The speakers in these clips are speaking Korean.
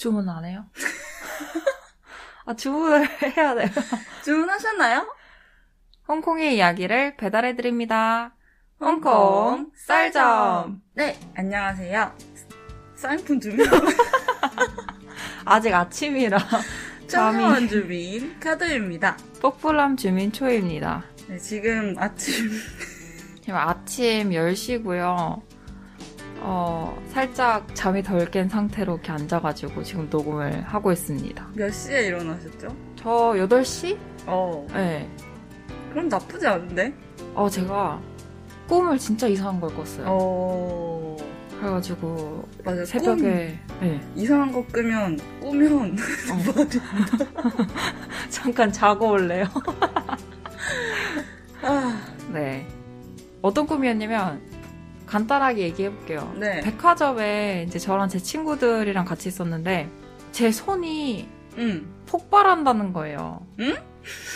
주문 안 해요? 아, 주문을 해야 돼요. 주문하셨나요? 홍콩의 이야기를 배달해드립니다. 홍콩 쌀점. 네, 안녕하세요. 쌀품 주민. 아직 아침이라 청소원 주민 카드입니다. 뽀뽀람 주민 초입니다. 네, 지금 아침 지금 아침 10시고요. 어, 살짝 잠이 덜 깬 상태로 이렇게 앉아가지고 지금 녹음을 하고 있습니다. 몇 시에 일어나셨죠? 저 8시? 어, 네. 그럼 나쁘지 않은데? 어, 제가 꿈을 진짜 이상한 걸 꿨어요. 어, 그래가지고 맞아요. 새벽에 네. 꿈 이상한 거 끄면 꾸면 어, 잠깐 자고 올래요. 아, 네. 어떤 꿈이었냐면 간단하게 얘기해 볼게요. 네. 백화점에 이제 저랑 제 친구들이랑 같이 있었는데 제 손이 응. 폭발한다는 거예요. 응?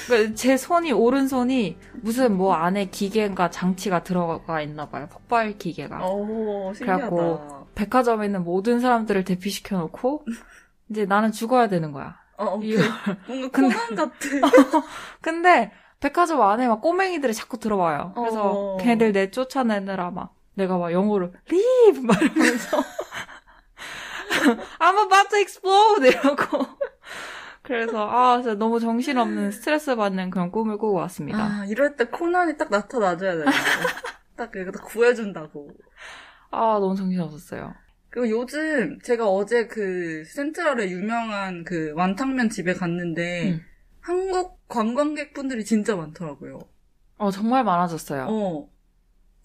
그러니까 제 손이 오른손이 무슨 뭐 안에 기계가 장치가 들어가 있나 봐요. 폭발 기계가. 어, 신기하다. 그래갖고 백화점에 있는 모든 사람들을 대피시켜 놓고 이제 나는 죽어야 되는 거야. 어, 오케이. 이거. 뭔가 근데- 코난 같아. 근데 백화점 안에 막 꼬맹이들이 자꾸 들어와요. 그래서 어. 걔네들 내 쫓아내느라 막 내가 막 영어로 leave 막 이러면서 I'm about to explode 이러고 그래서 아 진짜 너무 정신없는 스트레스 받는 그런 꿈을 꾸고 왔습니다. 아, 이럴 때 코난이 딱 나타나줘야 되는데. 딱 이거 딱 구해준다고. 아 너무 정신없었어요. 그리고 요즘 제가 어제 그 센트럴에 유명한 그 완탕면 집에 갔는데 음. 한국 관광객분들이 진짜 많더라고요. 어 정말 많아졌어요. 어.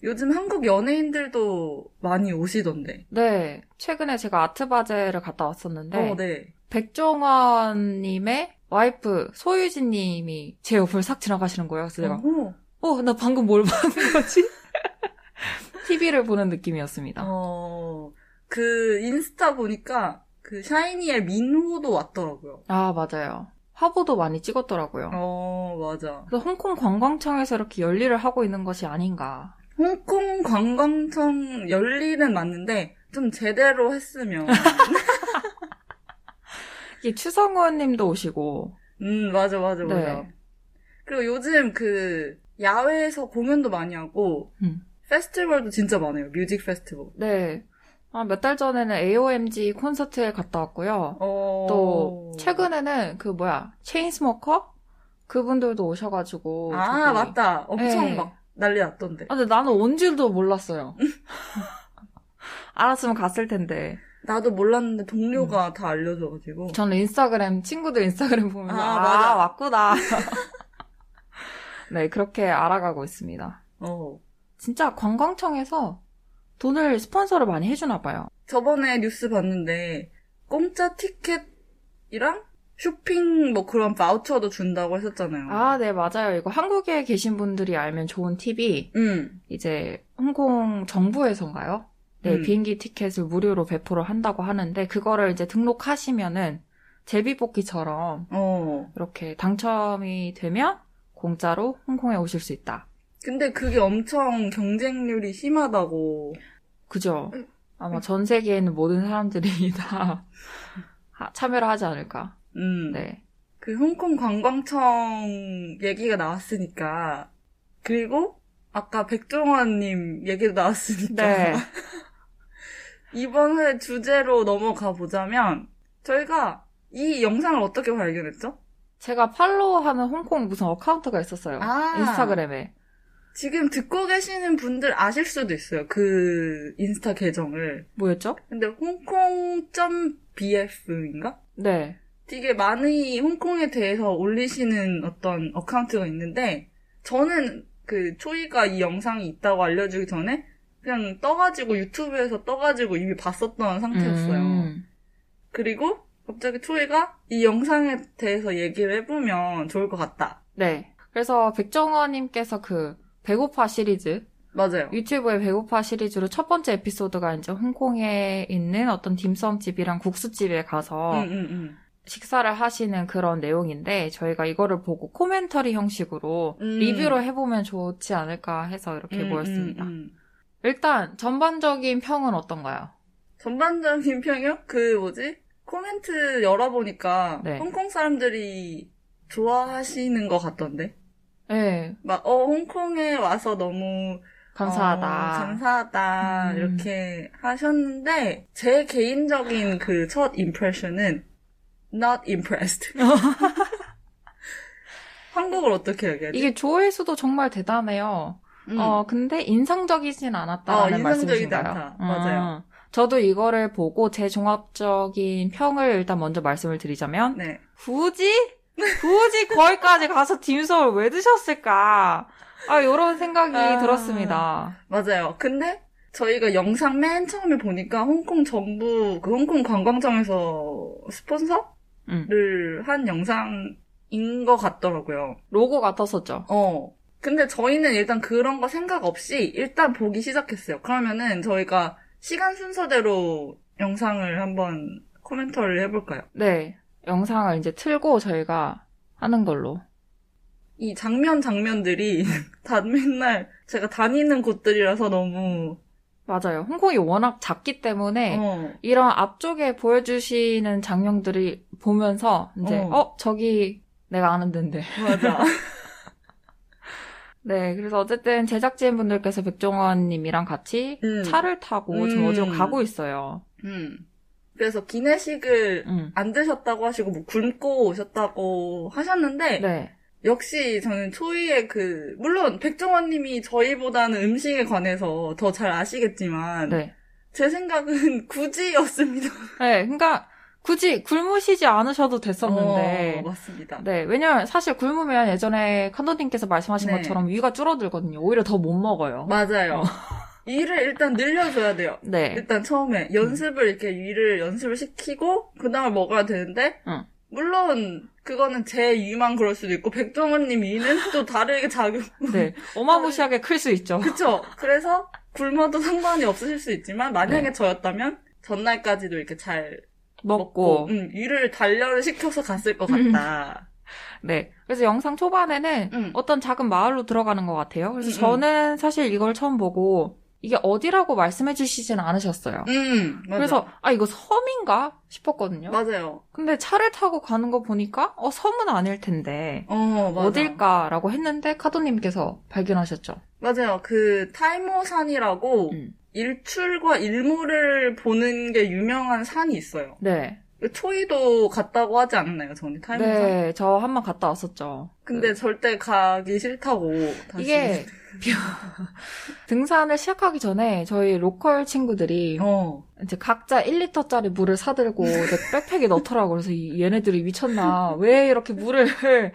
요즘 한국 연예인들도 많이 오시던데. 네 최근에 제가 아트바젤을 갔다 왔었는데 어, 네. 백종원님의 와이프 소유진님이 제 옆을 싹 지나가시는 거예요. 그래서 제가 어, 어, 나 방금 뭘 봤는 거지? TV를 보는 느낌이었습니다. 어, 그 인스타 보니까 그 샤이니의 민호도 왔더라고요. 아, 맞아요. 화보도 많이 찍었더라고요. 어, 맞아. 그래서 홍콩 관광청에서 이렇게 열일을 하고 있는 것이 아닌가. 홍콩 관광청 열일은 맞는데 좀 제대로 했으면. 이게 추성훈 님도 오시고. 음, 맞아, 맞아, 맞아. 네. 그리고 요즘 그 야외에서 공연도 많이 하고 음. 페스티벌도 진짜 많아요. 뮤직 페스티벌. 네. 아, 몇 달 전에는 AOMG 콘서트에 갔다 왔고요. 어... 또, 최근에는 그 뭐야, 체인스모커? 그분들도 오셔가지고. 아, 저기- 맞다. 엄청 네. 막 난리 났던데. 아, 근데 나는 온 줄도 몰랐어요. 알았으면 갔을 텐데. 나도 몰랐는데 동료가 음. 다 알려줘가지고. 저는 인스타그램, 친구들 인스타그램 보면서, 아, 아, 맞아. 왔구나. 네, 그렇게 알아가고 있습니다. 어. 진짜 관광청에서 돈을 스폰서를 많이 해주나 봐요. 저번에 뉴스 봤는데 공짜 티켓이랑 쇼핑 뭐 그런 바우처도 준다고 했었잖아요. 아, 네, 맞아요. 이거 한국에 계신 분들이 알면 좋은 팁이, 응. 이제, 홍콩 정부에서인가요? 네, 음. 비행기 티켓을 무료로 배포를 한다고 하는데, 그거를 이제 등록하시면은, 제비뽑기처럼, 어. 이렇게 당첨이 되면, 공짜로 홍콩에 오실 수 있다. 근데 그게 엄청 경쟁률이 심하다고. 그죠? 음. 아마 전 세계에 있는 모든 사람들이 다 하- 참여를 하지 않을까. 음. 네. 그 홍콩 관광청 얘기가 나왔으니까. 그리고 아까 백종원님 얘기도 나왔으니까. 네. 이번 회 주제로 넘어가 보자면 저희가 이 영상을 어떻게 발견했죠? 제가 팔로우하는 홍콩 무슨 account가 있었어요. 아. 인스타그램에. 지금 듣고 계시는 분들 아실 수도 있어요. 그 인스타 계정을. 뭐였죠? 근데 홍콩.bf인가? 네. 되게 많이 홍콩에 대해서 올리시는 어떤 account가 있는데 저는 그 초이가 이 영상이 있다고 알려주기 전에 그냥 떠가지고 유튜브에서 떠가지고 이미 봤었던 상태였어요. 음. 그리고 갑자기 초이가 이 영상에 대해서 얘기를 해보면 좋을 것 같다. 네. 그래서 백정화님께서 그 배고파 시리즈 맞아요. 유튜브의 배고파 시리즈로 첫 번째 에피소드가 이제 홍콩에 있는 어떤 딤섬집이랑 국수집에 가서 응, 응, 응. 식사를 하시는 그런 내용인데 저희가 이거를 보고 코멘터리 형식으로 음. 리뷰를 해보면 좋지 않을까 해서 이렇게 음, 모였습니다. 음, 음. 일단 전반적인 평은 어떤가요? 전반적인 평이요? 그 뭐지? 코멘트 열어보니까 네. 홍콩 사람들이 좋아하시는 것 같던데. 네, 막, 어, 홍콩에 와서 너무 감사하다. 어, 감사하다. 음. 이렇게 하셨는데, 제 개인적인 그첫 임프레션은 not impressed. 한국을 어떻게 얘기하지? 이게 조회수도 정말 대단해요. 음. 어, 근데 인상적이진 않았다는 어, 말씀이신가요? 않다. 맞아요. 음. 저도 이거를 보고 제 종합적인 평을 일단 먼저 말씀을 드리자면 네. 굳이 굳이 거기까지 가서 딤섬을 왜 드셨을까? 아, 이런 생각이 아. 들었습니다. 맞아요. 근데 저희가 영상 맨 처음에 보니까 홍콩 정부, 그 홍콩 관광청에서 스폰서를 음. 한 영상인 것 같더라고요. 로고 같았었죠. 어. 근데 저희는 일단 그런 거 생각 없이 일단 보기 시작했어요. 그러면은 저희가 시간 순서대로 영상을 한번 코멘터를 해볼까요? 네. 영상을 이제 틀고 저희가 하는 걸로. 이 장면 장면들이 다 맨날 제가 다니는 곳들이라서 너무 맞아요. 홍콩이 워낙 작기 때문에 어, 이런 앞쪽에 보여주시는 장면들이 보면서 이제 어. 어, 저기 내가 아는 데인데. 맞아. 네, 그래서 어쨌든 제작진 분들께서 백종원님이랑 같이 음. 차를 타고 지금 음. 어디로 가고 있어요. 음. 그래서 기내식을 음. 안 드셨다고 하시고 뭐 굶고 오셨다고 하셨는데 네. 역시 저는 초이의 그 물론 백종원님이 저희보다는 음식에 관해서 더 잘 아시겠지만 네. 제 생각은 굳이였습니다. 네, 그러니까 굳이 굶으시지 않으셔도 됐었는데. 어, 맞습니다. 네, 왜냐면 사실 굶으면 예전에 칸도님께서 말씀하신 네. 것처럼 위가 줄어들거든요. 오히려 더 못 먹어요. 맞아요. 일을 일단 늘려줘야 돼요. 네. 일단 처음에 연습을 이렇게 위를 연습을 시키고 그 다음에 먹어야 되는데 응. 물론 그거는 제 위만 그럴 수도 있고 백종원님 위는 또 다르게 작용. 네. 어마무시하게 클 수 있죠. 그쵸? 그래서 굶어도 상관이 없으실 수 있지만 만약에 네. 저였다면 전날까지도 이렇게 잘 먹고. 음, 위를 단련을 시켜서 갔을 것 같다. 네. 그래서 영상 초반에는 음. 어떤 작은 마을로 들어가는 것 같아요. 그래서 음, 저는 사실 이걸 처음 보고 이게 어디라고 말씀해 주시지는 않으셨어요. 음, 맞아. 그래서 아 이거 섬인가 싶었거든요. 맞아요. 근데 차를 타고 가는 거 보니까 어 섬은 아닐 텐데 어, 맞아. 어딜까라고 했는데 카도님께서 발견하셨죠. 맞아요. 그 타이모산이라고 음. 일출과 일몰을 보는 게 유명한 산이 있어요. 네. 초이도 갔다고 하지 않았나요, 전에 타이모산? 네, 저 한 번 갔다 왔었죠. 근데 절대 가기 싫다고 다시. 이게 등산을 시작하기 전에 저희 로컬 친구들이 어. 이제 각자 1리터짜리 물을 사들고 이제 백팩에 넣더라고. 그래서 이- 얘네들이 미쳤나. 왜 이렇게 물을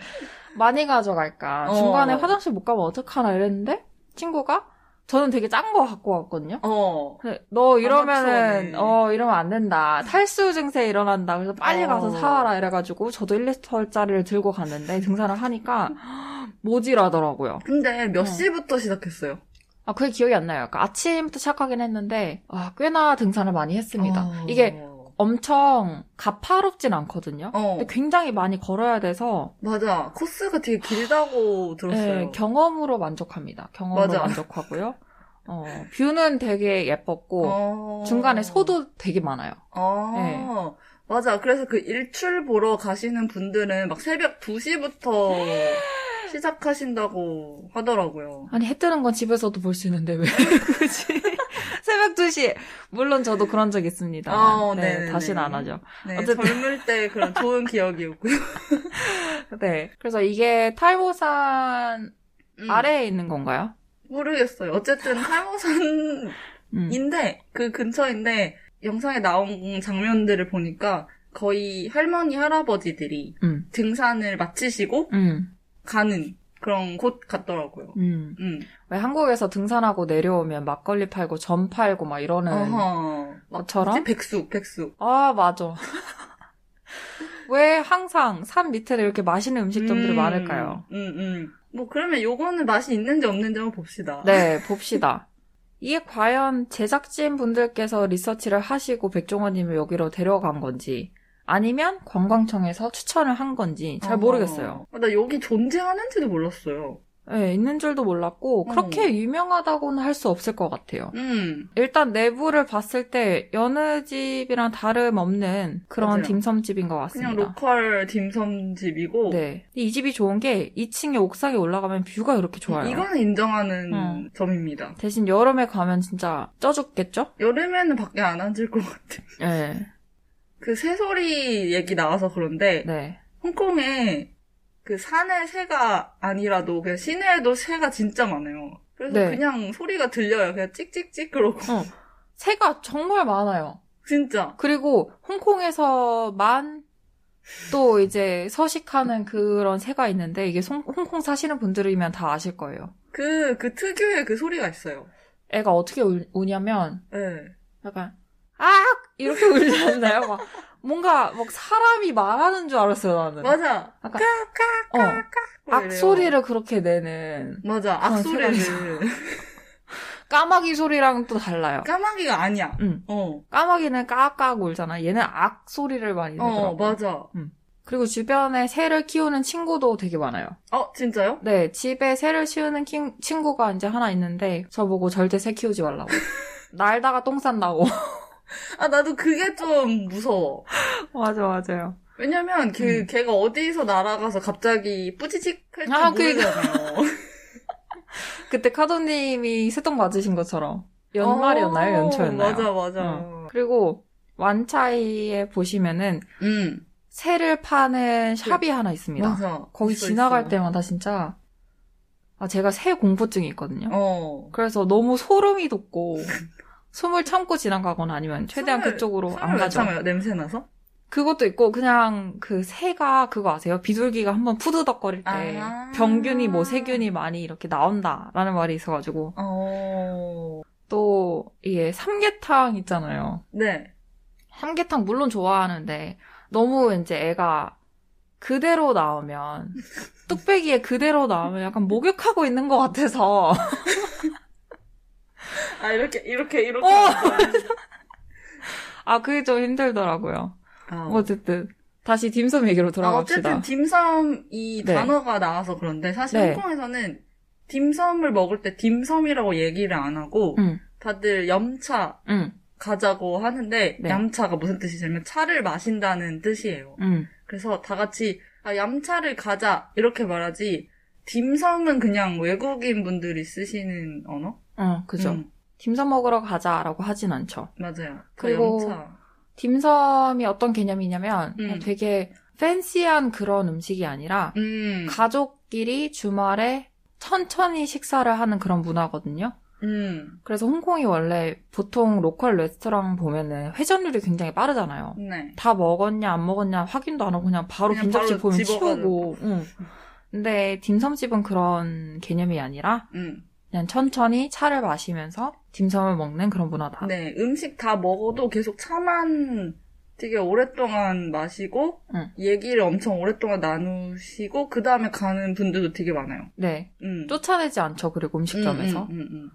많이 가져갈까. 어. 중간에 화장실 못 가면 어떡하나 이랬는데 친구가 저는 되게 짠 거 갖고 왔거든요. 어. 너 이러면은. 어 이러면 안 된다. 탈수 증세 일어난다. 그래서 빨리 어. 가서 사와라 이래가지고 저도 1리터짜리를 들고 갔는데 등산을 하니까 모질하더라고요. 근데 몇 어. 시부터 시작했어요? 아 그게 기억이 안 나요. 그러니까 아침부터 시작하긴 했는데 아 꽤나 등산을 많이 했습니다. 어. 이게 엄청 가파롭진 않거든요. 어. 근데 굉장히 많이 걸어야 돼서 맞아. 코스가 되게 길다고 들었어요. 네, 경험으로 만족합니다. 경험으로 맞아. 만족하고요. 어, 뷰는 되게 예뻤고 어. 중간에 소도 되게 많아요. 아, 네. 맞아. 그래서 그 일출 보러 가시는 분들은 막 새벽 2시부터 시작하신다고 하더라고요. 아니 해 뜨는 건 집에서도 볼 수 있는데 왜 굳이 새벽 2시 물론 저도 그런 적 있습니다. 어, 네, 네네네. 다시는 안 하죠. 네, 어쨌든. 젊을 때 그런 좋은 기억이었고요. 네. 그래서 이게 탈모산 음, 아래에 있는 건가요? 모르겠어요. 어쨌든 탈모산인데 음. 그 근처인데 영상에 나온 장면들을 보니까 거의 할머니 할아버지들이 음. 등산을 마치시고 음. 가는 그런 곳 같더라고요. 음. 음. 왜 한국에서 등산하고 내려오면 막걸리 팔고 전 팔고 막 이러는 어허. 것처럼? 백숙, 백숙. 아, 맞아. 왜 항상 산 밑에는 이렇게 맛있는 음식점들이 음, 많을까요? 음, 음. 뭐 그러면 요거는 맛이 있는지 없는지 한번 봅시다. 네, 봅시다. 이게 과연 제작진 분들께서 리서치를 하시고 백종원님을 여기로 데려간 건지, 아니면 관광청에서 추천을 한 건지 잘 모르겠어요. 어, 나 여기 존재하는지도 몰랐어요. 네, 있는 줄도 몰랐고, 어. 그렇게 유명하다고는 할 수 없을 것 같아요. 음. 일단 내부를 봤을 때, 여느 집이랑 다름없는 그런 맞아요. 딤섬집인 것 그냥 같습니다. 로컬 딤섬집이고. 네. 이 집이 좋은 게 2층에 옥상에 올라가면 view가 이렇게 좋아요. 이거는 인정하는 어. 점입니다. 대신 여름에 가면 진짜 쪄 죽겠죠? 여름에는 밖에 안 앉을 것 같아. 네. 그 새소리 얘기 나와서 그런데 네. 홍콩에 그 산에 새가 아니라도 그냥 시내에도 새가 진짜 많아요. 그래서 네. 그냥 소리가 들려요. 그냥 찍찍찍 그러고 어. 새가 정말 많아요. 진짜 그리고 홍콩에서만 또 이제 서식하는 그런 새가 있는데 이게 송- 홍콩 사시는 분들이면 다 아실 거예요. 그 그 특유의 그 소리가 있어요. 애가 어떻게 울, 우냐면 네. 약간 악 이렇게 울지 않나요? 막 뭔가 막 사람이 말하는 줄 알았어요 나는. 맞아. 약간 까까 어, 뭐악 이래요. 소리를 그렇게 내는 맞아. 악소리를 까마귀 소리랑 또 달라요. 까마귀가 아니야. 응. 어. 까마귀는 까까 울잖아. 얘는 악 소리를 많이 내더라고. 어, 맞아. 그리고 주변에 새를 키우는 친구도 되게 많아요. 어, 진짜요? 네, 집에 새를 키우는 킹- 친구가 이제 하나 있는데 저보고 절대 새 키우지 말라고. 날다가 똥 싼다고. 아, 나도 그게 좀 무서워. 맞아, 맞아요. 왜냐면 그 음. 걔가 어디서 날아가서 갑자기 뿌지직 할지 아. 모르잖아요. 그때 카도님이 새똥 맞으신 것처럼. 연말이었나요? 어, 연초였나요? 맞아, 맞아. 어. 그리고 완차이에 보시면은 음. 새를 파는 샵이 하나 있습니다. 맞아. 거기 있어, 지나갈 있어. 때마다 진짜 아 제가 새 공포증이 있거든요. 어. 그래서 너무 소름이 돋고 숨을 참고 지나가거나 아니면 최대한 숨을- 그쪽으로 숨을 안왜 가죠. 참아요? 냄새 나서? 그것도 있고 그냥 그 새가 그거 아세요? 비둘기가 한번 푸드덕거릴 때 아. 병균이 뭐 세균이 많이 이렇게 나온다라는 말이 있어가지고 어. 또 이게 삼계탕 있잖아요. 네. 삼계탕 물론 좋아하는데 너무 이제 애가 그대로 나오면 뚝배기에 그대로 나오면 약간 목욕하고 있는 것 같아서 아, 이렇게, 이렇게, 이렇게. 어! 아 그게 좀 힘들더라고요. 아. 어쨌든 다시 딤섬 얘기로 아, 돌아갑시다. 어쨌든 딤섬 이 네. 단어가 나와서 그런데 사실 네. 홍콩에서는 딤섬을 먹을 때 딤섬이라고 얘기를 안 하고 응, 다들 염차 응, 가자고 하는데 네. 얌차가 무슨 뜻이냐면 차를 마신다는 뜻이에요. 응. 그래서 다 같이 아, 얌차를 가자 이렇게 말하지 딤섬은 그냥 외국인 분들이 쓰시는 언어? 어, 그죠. 음, 딤섬 먹으러 가자라고 하진 않죠. 맞아요. 그 그리고. 딤섬이 어떤 개념이냐면 음. 되게 팬시한 그런 음식이 아니라 음, 가족끼리 주말에 천천히 식사를 하는 그런 문화거든요. 음, 그래서 홍콩이 원래 보통 로컬 레스토랑 보면은 회전율이 굉장히 빠르잖아요. 네. 다 먹었냐 안 먹었냐 확인도 안 하고 그냥 바로 그냥 빈접시 보면. 치우고. 응. 근데 딤섬집은 그런 개념이 아니라 음. 그냥 천천히 차를 마시면서 딤섬을 먹는 그런 문화다. 네, 음식 다 먹어도 계속 차만 되게 오랫동안 마시고, 응. 얘기를 엄청 오랫동안 나누시고, 그 다음에 가는 분들도 되게 많아요. 네. 음. 쫓아내지 않죠. 그리고 음식점에서. 음, 음,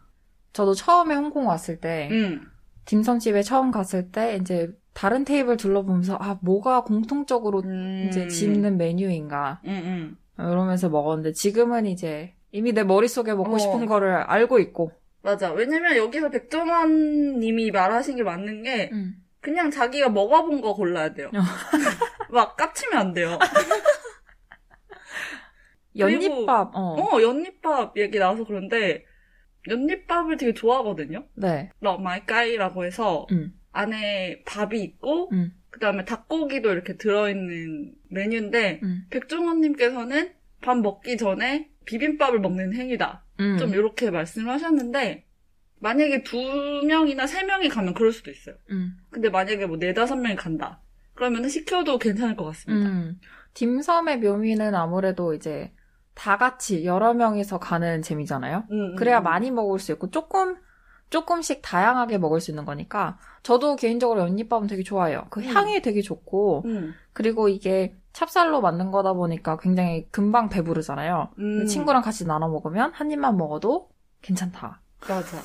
저도 처음에 홍콩 왔을 때 음, 음. 딤섬집에 처음 갔을 때 이제 다른 테이블 둘러보면서 아 뭐가 공통적으로 음. 이제 집는 메뉴인가 음, 음. 이러면서 먹었는데 지금은 이제 이미 내 머릿속에 먹고 어. 싶은 거를 알고 있고 맞아. 왜냐면 여기서 백종원 님이 말하신 게 맞는 게, 음. 그냥 자기가 먹어본 거 골라야 돼요. 막 깝치면 안 돼요. 연잎밥 어. 어, 연잎밥 얘기 나와서 그런데, 연잎밥을 되게 좋아하거든요. 네. 러마이까이라고 해서, 음. 안에 밥이 있고, 음. 그 다음에 닭고기도 이렇게 들어있는 메뉴인데, 음. 백종원님께서는 밥 먹기 전에 비빔밥을 먹는 행위다. 음. 좀 이렇게 말씀을 하셨는데, 만약에 두 명이나 세 명이 가면 그럴 수도 있어요. 음. 근데 만약에 뭐 네 다섯 명이 간다. 그러면 시켜도 괜찮을 것 같습니다. 음. 딤섬의 묘미는 아무래도 이제 다 같이 여러 명이서 가는 재미잖아요. 음, 음, 그래야 음. 많이 먹을 수 있고 조금 조금씩 다양하게 먹을 수 있는 거니까 저도 개인적으로 연잎밥은 되게 좋아해요. 그 음. 향이 되게 좋고 음, 그리고 이게 찹쌀로 만든 거다 보니까 굉장히 금방 배부르잖아요. 음. 친구랑 같이 나눠 먹으면 한 입만 먹어도 괜찮다. 맞아.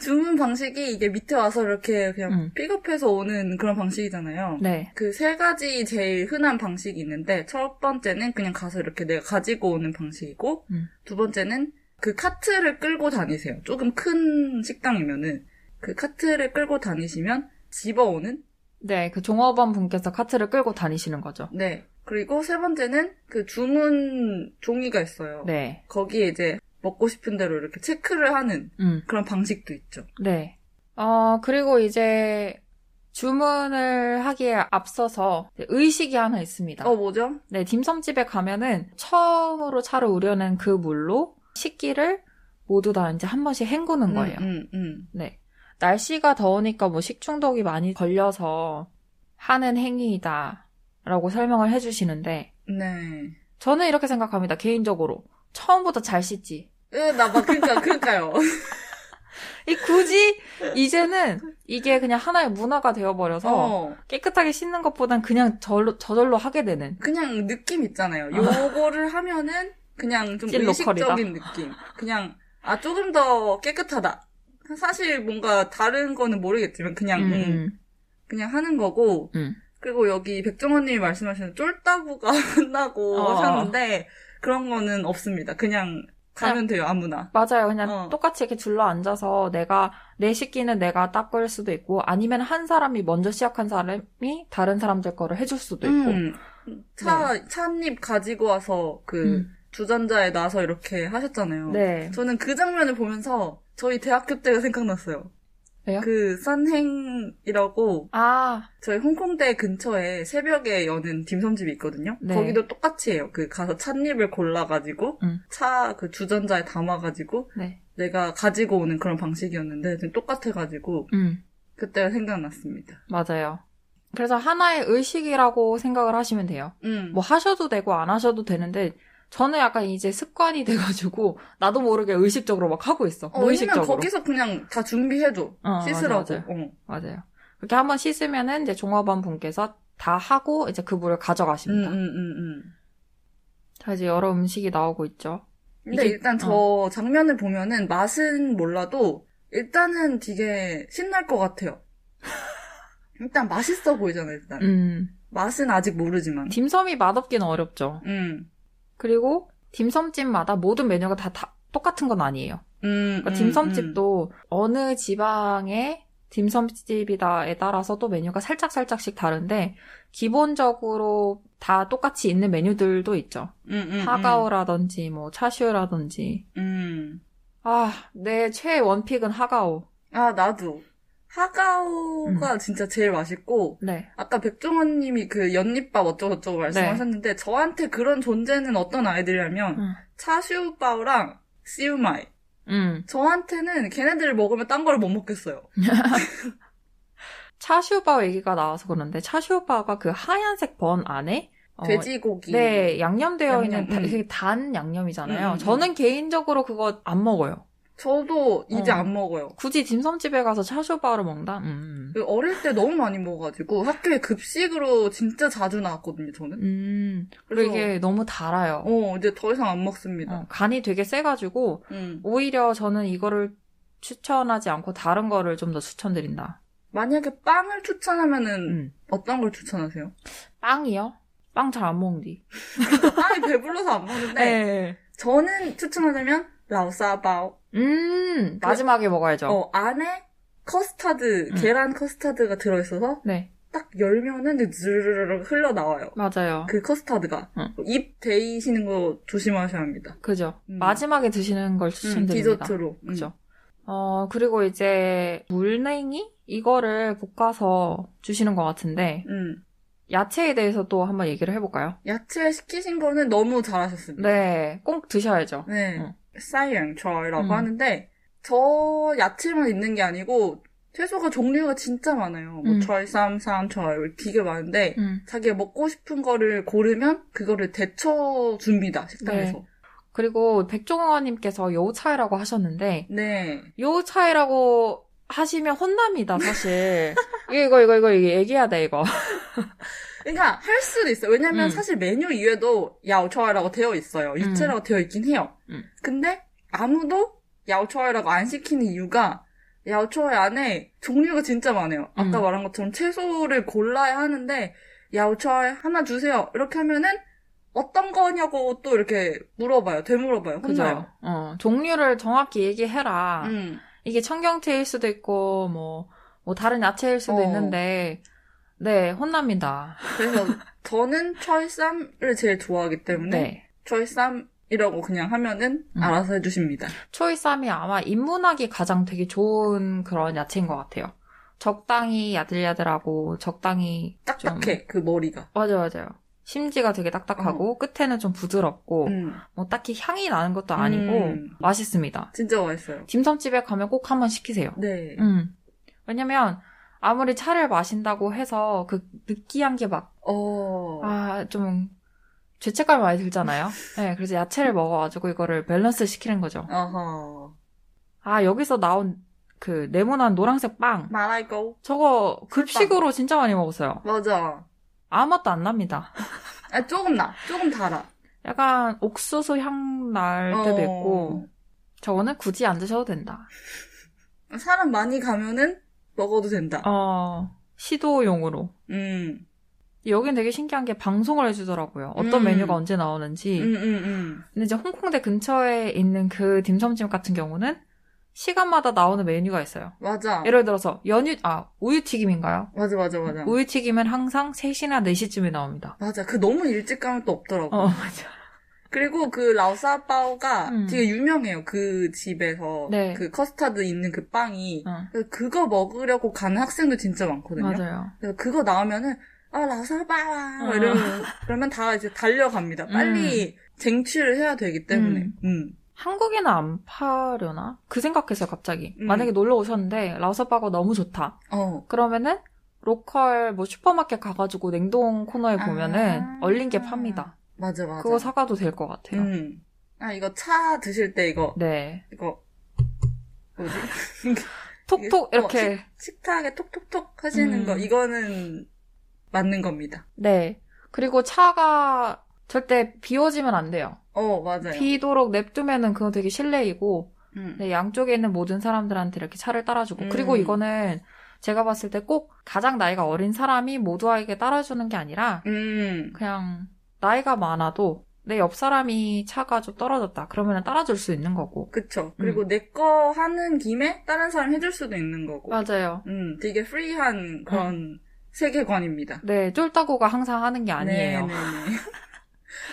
주문 방식이 이게 밑에 와서 이렇게 그냥 음. 픽업해서 오는 그런 방식이잖아요. 네. 그 세 가지 제일 흔한 방식이 있는데 첫 번째는 그냥 가서 이렇게 내가 가지고 오는 방식이고 음. 두 번째는 그 카트를 끌고 다니세요. 조금 큰 식당이면은 그 카트를 끌고 다니시면 집어오는 네, 그 종업원 분께서 카트를 끌고 다니시는 거죠. 네. 그리고 세 번째는 그 주문 종이가 있어요. 네. 거기에 이제 먹고 싶은 대로 이렇게 체크를 하는 음. 그런 방식도 있죠. 네. 어, 그리고 이제 주문을 하기에 앞서서 의식이 하나 있습니다. 어, 뭐죠? 네, 딤섬집에 가면은 처음으로 차를 우려낸 그 물로 식기를 모두 다 이제 한 번씩 헹구는 거예요. 음, 음, 네. 날씨가 더우니까 뭐 식중독이 많이 걸려서 하는 행위이다. 라고 설명을 해주시는데, 음. 네. 저는 이렇게 생각합니다, 개인적으로. 처음부터 잘 씻지. 에, 나 막, 그니까, 그니까요. 이 굳이, 이제는 이게 그냥 하나의 문화가 되어버려서, 어, 깨끗하게 씻는 것보단 그냥 저절로, 저절로 하게 되는. 그냥 느낌 있잖아요. 요거를 하면은 그냥 좀찐 의식적인 느낌. 그냥, 아, 조금 더 깨끗하다. 사실 뭔가 다른 거는 모르겠지만, 그냥, 음, 음, 그냥 하는 거고, 음. 그리고 여기 백종원님이 말씀하신 쫄따구가 끝나고 어. 하셨는데, 그런 거는 없습니다. 그냥 가면 돼요, 아무나. 맞아요. 그냥 어. 똑같이 이렇게 줄러 앉아서 내가, 내 식기는 내가 닦을 수도 있고, 아니면 한 사람이 먼저 시작한 사람이 다른 사람들 거를 해줄 수도 있고. 음, 차, 찻잎 가지고 와서 그 네. 음. 주전자에 놔서 이렇게 하셨잖아요. 네. 저는 그 장면을 보면서 저희 대학교 때가 생각났어요. 왜요? 그 선행이라고 아, 저희 홍콩대 근처에 새벽에 여는 딤섬집이 있거든요. 네. 거기도 똑같이 해요. 그 가서 찻잎을 골라가지고 음. 차그 주전자에 담아가지고 네. 내가 가지고 오는 그런 방식이었는데 좀 똑같아가지고 음, 그때가 생각났습니다. 맞아요. 그래서 하나의 의식이라고 생각을 하시면 돼요. 음. 뭐 하셔도 되고 안 하셔도 되는데, 저는 약간 이제 습관이 돼가지고, 나도 모르게 의식적으로 막 하고 있어. 어, 무의식적으로. 거기서 그냥 다 준비해줘. 어, 씻으라고. 맞아, 어. 맞아요. 그렇게 한번 씻으면은 이제 종업원 분께서 다 하고 이제 그 물을 음, 가져가십니다. 음, 음, 음. 자, 이제 여러 음식이 나오고 있죠. 근데 이게- 일단 저 장면을 보면은 맛은 몰라도 일단은 되게 신날 것 같아요. 일단 맛있어 보이잖아요, 일단. 음, 맛은 아직 모르지만. 딤섬이 맛없기는 어렵죠. 음. 그리고 딤섬집마다 모든 메뉴가 다, 다 똑같은 건 아니에요. 음. 그러니까 음, 딤섬집도 어느 지방의 딤섬집이다에 따라서 또 메뉴가 살짝 살짝씩 다른데 기본적으로 다 똑같이 있는 메뉴들도 있죠. 음, 음, 음, 하가오라든지 뭐 차슈라든지 음. 아, 내 최애 원픽은 하가오. 아, 나도. 음. 하가오가 진짜 제일 맛있고, 네. 아까 백종원 님이 그 연잎밥 어쩌고저쩌고 말씀하셨는데, 저한테 그런 존재는 어떤 아이들이냐면, 음. 차슈바오랑 시우마이. 음. 저한테는 걔네들을 먹으면 딴 걸 못 먹겠어요. 차슈바오 얘기가 나와서 그런데 차슈바오가 그 하얀색 번 안에 어, 돼지고기. 네, 양념되어 양념, 있는 다- 음. 단 양념이잖아요. 음, 음, 저는 개인적으로 그거 안 먹어요. 저도 이제 어. 안 먹어요. 굳이 딤섬집에 가서 차슈바오를 먹는다? 음. 그 어릴 때 너무 많이 먹어가지고 학교에 급식으로 진짜 자주 나왔거든요, 저는. 음. 그리고 이게 너무 달아요. 어, 이제 더 이상 안 먹습니다. 어, 간이 되게 세가지고 음. 오히려 저는 이거를 추천하지 않고 다른 거를 좀 더 추천드린다. 만약에 빵을 추천하면은 음. 어떤 걸 추천하세요? 빵이요? 빵 잘 안 먹는디. 빵이 배불러서 안 먹는데 네. 저는 추천하자면 라오사바오. 음, 그- 마지막에 먹어야죠. 어, 안에 커스타드, 음. 계란 커스타드가 들어있어서 네, 딱 열면은 이제 주르르르 흘러나와요. 맞아요. 그 커스타드가. 응. 입 데이시는 거 조심하셔야 합니다. 그죠. 음. 마지막에 드시는 걸 음, 추천드립니다. 디저트로. 음. 그죠. 어, 그리고 이제 물냉이? 이거를 볶아서 주시는 것 같은데, 음. 야채에 대해서 또 한번 얘기를 해볼까요? 야채 시키신 거는 너무 잘하셨습니다. 네, 꼭 드셔야죠. 네. 응. 사이양초이라고 음. 하는데 저 야채만 있는 게 아니고 채소가 종류가 진짜 많아요. 뭐 음. 철삼, 산철 되게 많은데 음. 자기가 먹고 싶은 거를 고르면 그거를 데쳐 줍니다. 식당에서. 그리고 백종원님께서 요차이라고 하셨는데, 네. 요차이라고 하시면 혼납니다, 사실. 이거, 이거, 이거, 이거 얘기해야 돼, 이거. 그러니까 할 수도 있어요. 왜냐면 음. 사실 메뉴 위에도 야오초이라고 되어 있어요. 유채라고 되어 있긴 해요. 음. 근데 아무도 야오초이라고 안 시키는 이유가 야오초이 안에 종류가 진짜 많아요. 아까 음. 말한 것처럼 채소를 골라야 하는데 야오초이 하나 주세요. 이렇게 하면은 어떤 거냐고 또 이렇게 물어봐요. 되물어봐요. 그죠? 어, 종류를 정확히 얘기해라. 음. 이게 청경채일 수도 있고, 뭐, 뭐, 다른 야채일 수도 어. 있는데, 네, 혼납니다. 그래서 저는 철쌈을 제일 좋아하기 때문에 네. 철쌈 이라고 그냥 하면은 음. 알아서 해주십니다. 초이쌈이 아마 입문하기 가장 되게 좋은 그런 야채인 것 같아요. 적당히 야들야들하고, 적당히. 좀- 딱딱해 그 머리가. 맞아, 맞아요. 심지가 되게 딱딱하고, 끝에는 좀 부드럽고, 음. 뭐 딱히 향이 나는 것도 아니고, 음. 맛있습니다. 진짜 맛있어요. 딤섬집에 가면 꼭 한번 시키세요. 네. 음. 왜냐면, 아무리 차를 마신다고 해서 그 느끼한 게 막, 어. 아, 좀, 죄책감 많이 들잖아요? 네, 그래서 야채를 먹어가지고 이거를 밸런스 시키는 거죠. 어허. 아, 여기서 나온 그 네모난 노란색 빵. 말아이고. 저거 급식으로 진짜 많이 먹었어요. 맞아. 아무 맛도 안 납니다. 아, 조금 나. 조금 달아. 약간 옥수수 향 날 때도 어. 있고, 저거는 굳이 안 드셔도 된다. 사람 많이 가면은 먹어도 된다. 어, 시도용으로. 음. 여긴 되게 신기한 게 방송을 해주더라고요. 어떤 음. 메뉴가 언제 나오는지. 음, 음, 음. 근데 이제 홍콩대 근처에 있는 그 딤섬집 같은 경우는 시간마다 나오는 메뉴가 있어요. 맞아. 예를 들어서 연유, 아, 우유튀김인가요? 맞아, 맞아, 맞아. 우유튀김은 항상 3시나 4시쯤에 나옵니다. 맞아. 그 너무 일찍 가면 또 없더라고. 어, 맞아. 그리고 그 라오사바오가 음. 되게 유명해요. 그 집에서. 네. 그 커스타드 있는 그 빵이. 어, 그거 먹으려고 가는 학생도 진짜 많거든요. 맞아요. 그래서 그거 나오면은 아 라오사바와 어. 이러면 그러면 다 이제 달려갑니다. 빨리 쟁취를 해야 되기 때문에. 음. 음. 한국에는 안 파려나? 그 생각했어요, 갑자기. 음. 만약에 놀러 오셨는데, 라오사바가 너무 좋다. 어. 그러면은, 로컬 뭐 슈퍼마켓 가가지고 냉동 코너에 보면은, 아. 얼린 게 팝니다. 맞아 맞아. 그거 사가도 될 것 같아요. 음. 아 이거 차 드실 때 이거 네. 이거 뭐지? 톡톡, 이게- 어, 이렇게. 식탁에 톡톡톡 하시는 음. 거 이거는 맞는 겁니다. 네. 그리고 차가 절대 비워지면 안 돼요. 어 맞아요. 비도록 냅두면은 그거 되게 실례이고, 음. 네, 양쪽에 있는 모든 사람들한테 이렇게 차를 따라주고. 음. 그리고 이거는 제가 봤을 때 꼭 가장 나이가 어린 사람이 모두에게 따라주는 게 아니라, 음. 그냥 나이가 많아도 내 옆 사람이 차가 좀 떨어졌다. 그러면 따라줄 수 있는 거고. 그쵸. 그리고 내거 하는 김에 다른 사람 해줄 수도 있는 거고. 맞아요. 음, 되게 프리한 그런 세계관입니다. 네, 쫄따구가 항상 하는 게 아니에요. 네네네.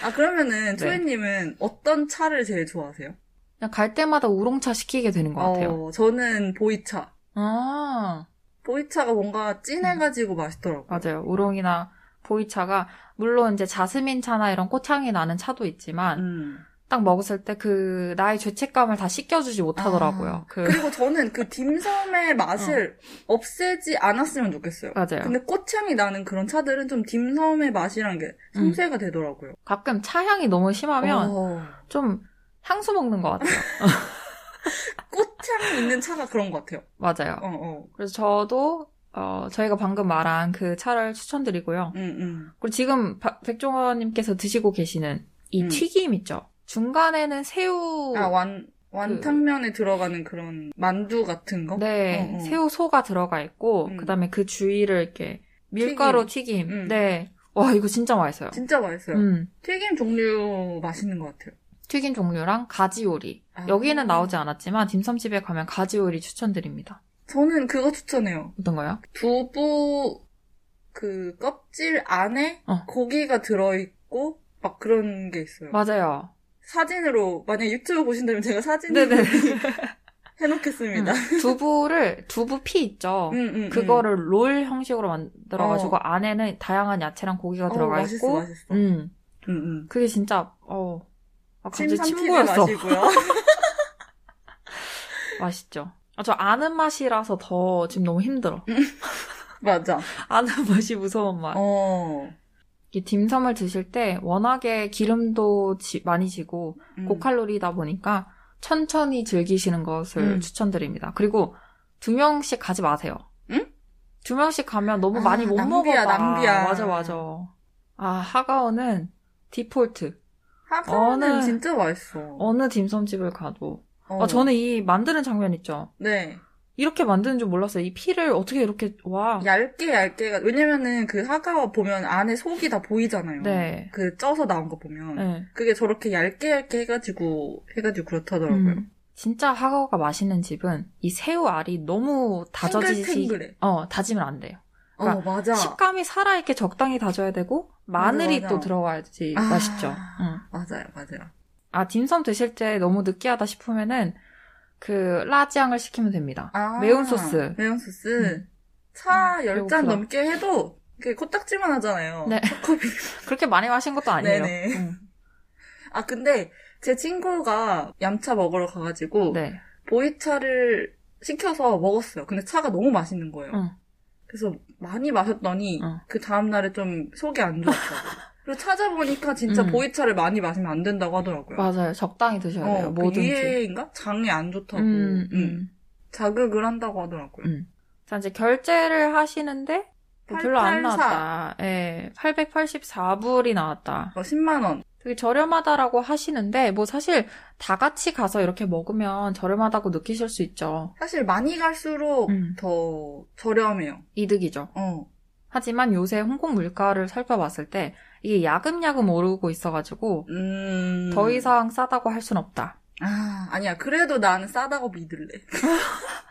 아, 그러면은, 네. 초이님은 어떤 차를 제일 좋아하세요? 그냥 갈 때마다 우롱차 시키게 되는 것 같아요. 어, 저는 보이차. 아, 보이차가 뭔가 진해가지고 맛있더라고요. 맞아요. 우롱이나 보이차가 물론 이제 자스민 차나 이런 꽃향이 나는 차도 있지만 음. 딱 먹었을 때 그 나의 죄책감을 다 씻겨주지 못하더라고요. 아, 그 그리고 저는 그 딤섬의 맛을 없애지 않았으면 좋겠어요. 맞아요. 근데 꽃향이 나는 그런 차들은 좀 딤섬의 맛이란 게 상쇄가 되더라고요. 가끔 차 향이 너무 심하면 어, 좀 향수 먹는 것 같아요. 꽃향이 있는 차가 그런 것 같아요. 맞아요. 어, 어. 그래서 저도 어, 저희가 방금 말한 그 차를 추천드리고요. 음, 음. 그리고 지금 바- 백종원님께서 드시고 계시는 이 음. 튀김 있죠. 중간에는 새우, 아, 완, 완탕면에 들어가는 그런 만두 같은 거? 네, 어, 어. 새우 소가 들어가 있고, 음. 그다음에 그 주위를 이렇게 밀가루 튀김. 음. 네, 와 이거 진짜 맛있어요. 진짜 맛있어요. 음, 튀김 종류 맛있는 것 같아요. 튀김 종류랑 가지 요리. 아. 여기는 나오지 않았지만 딤섬집에 가면 가지 요리 추천드립니다. 저는 그거 추천해요. 어떤 거요? 두부 그 껍질 안에 어. 고기가 들어있고 막 그런 게 있어요. 맞아요. 사진으로 만약 유튜브 보신다면 제가 사진으로 네네. 해놓겠습니다. 음, 두부를 두부 피 있죠. 음, 음, 음. 그거를 롤 형식으로 만들어가지고 안에는 다양한 야채랑 고기가 어, 들어가 맛있어, 있고, 맛있어. 음, 음, 음. 그게 진짜 어, 아, 갑자기 침침 삼키지 고였어. 마시고요. 맛있죠. 아, 저 아는 맛이라서 더 지금 너무 힘들어. 맞아. 아는 맛이 무서운 맛. 어. 이게 딤섬을 드실 때 워낙에 기름도 지- 많이 지고 음. 고칼로리다 보니까 천천히 즐기시는 것을 음. 추천드립니다. 그리고 두 명씩 가지 마세요. 응? 두 명씩 가면 너무 아, 많이 못 낭비야, 먹어봐. 낭비야. 맞아, 맞아. 아, 하가오는 디폴트. 하가오는 어느- 진짜 맛있어. 어느 딤섬집을 가도. 어. 아, 저는 이 만드는 장면 있죠. 네. 이렇게 만드는 줄 몰랐어요. 이 피를 어떻게 이렇게 와. 얇게 얇게 왜냐면은 그 하가와 보면 안에 속이 다 보이잖아요. 네. 그 쪄서 나온 거 보면 네. 그게 저렇게 얇게 얇게 해가지고 해가지고 그렇다더라고요. 음. 진짜 하거가 맛있는 집은 이 새우 알이 너무 다져지지. 어 다지면 안 돼요. 어 그러니까 맞아. 식감이 살아 있게 적당히 다져야 되고 마늘이 맞아, 맞아. 또 들어가야지 아. 맛있죠. 응. 맞아요, 맞아요. 아 딤섬 드실 때 너무 느끼하다 싶으면은 그 라지앙을 시키면 됩니다. 아, 매운 소스. 매운 소스. 음. 차 음, 10잔 배고프다. 넘게 해도 이게 코딱지만 하잖아요. 네. 초코비. 그렇게 많이 마신 것도 아니에요. 네네. 응. 아 근데 제 친구가 얌차 먹으러 가가지고 네. 보이차를 시켜서 먹었어요. 근데 차가 너무 맛있는 거예요. 응. 그래서 많이 마셨더니 응. 그 다음 날에 좀 속이 안 좋았다고. 그리고 찾아보니까 진짜 음. 보이차를 많이 마시면 안 된다고 하더라고요. 맞아요. 적당히 드셔야 돼요. 어, 그 뭐든지. 이해인가? 장이 안 좋다고. 음, 음. 음. 자극을 한다고 하더라고요. 음. 자, 이제 결제를 하시는데 뭐 별로 안 884. 나왔다. 예, 884불이 나왔다. 어, 10만 원. 되게 저렴하다라고 하시는데 뭐 사실 다 같이 가서 이렇게 먹으면 저렴하다고 느끼실 수 있죠. 사실 많이 갈수록 음. 더 저렴해요. 이득이죠. 어. 하지만 요새 홍콩 물가를 살펴봤을 때 이게 야금야금 오르고 있어가지고 음. 더 이상 싸다고 할 순 없다. 아, 아니야. 그래도 나는 싸다고 믿을래.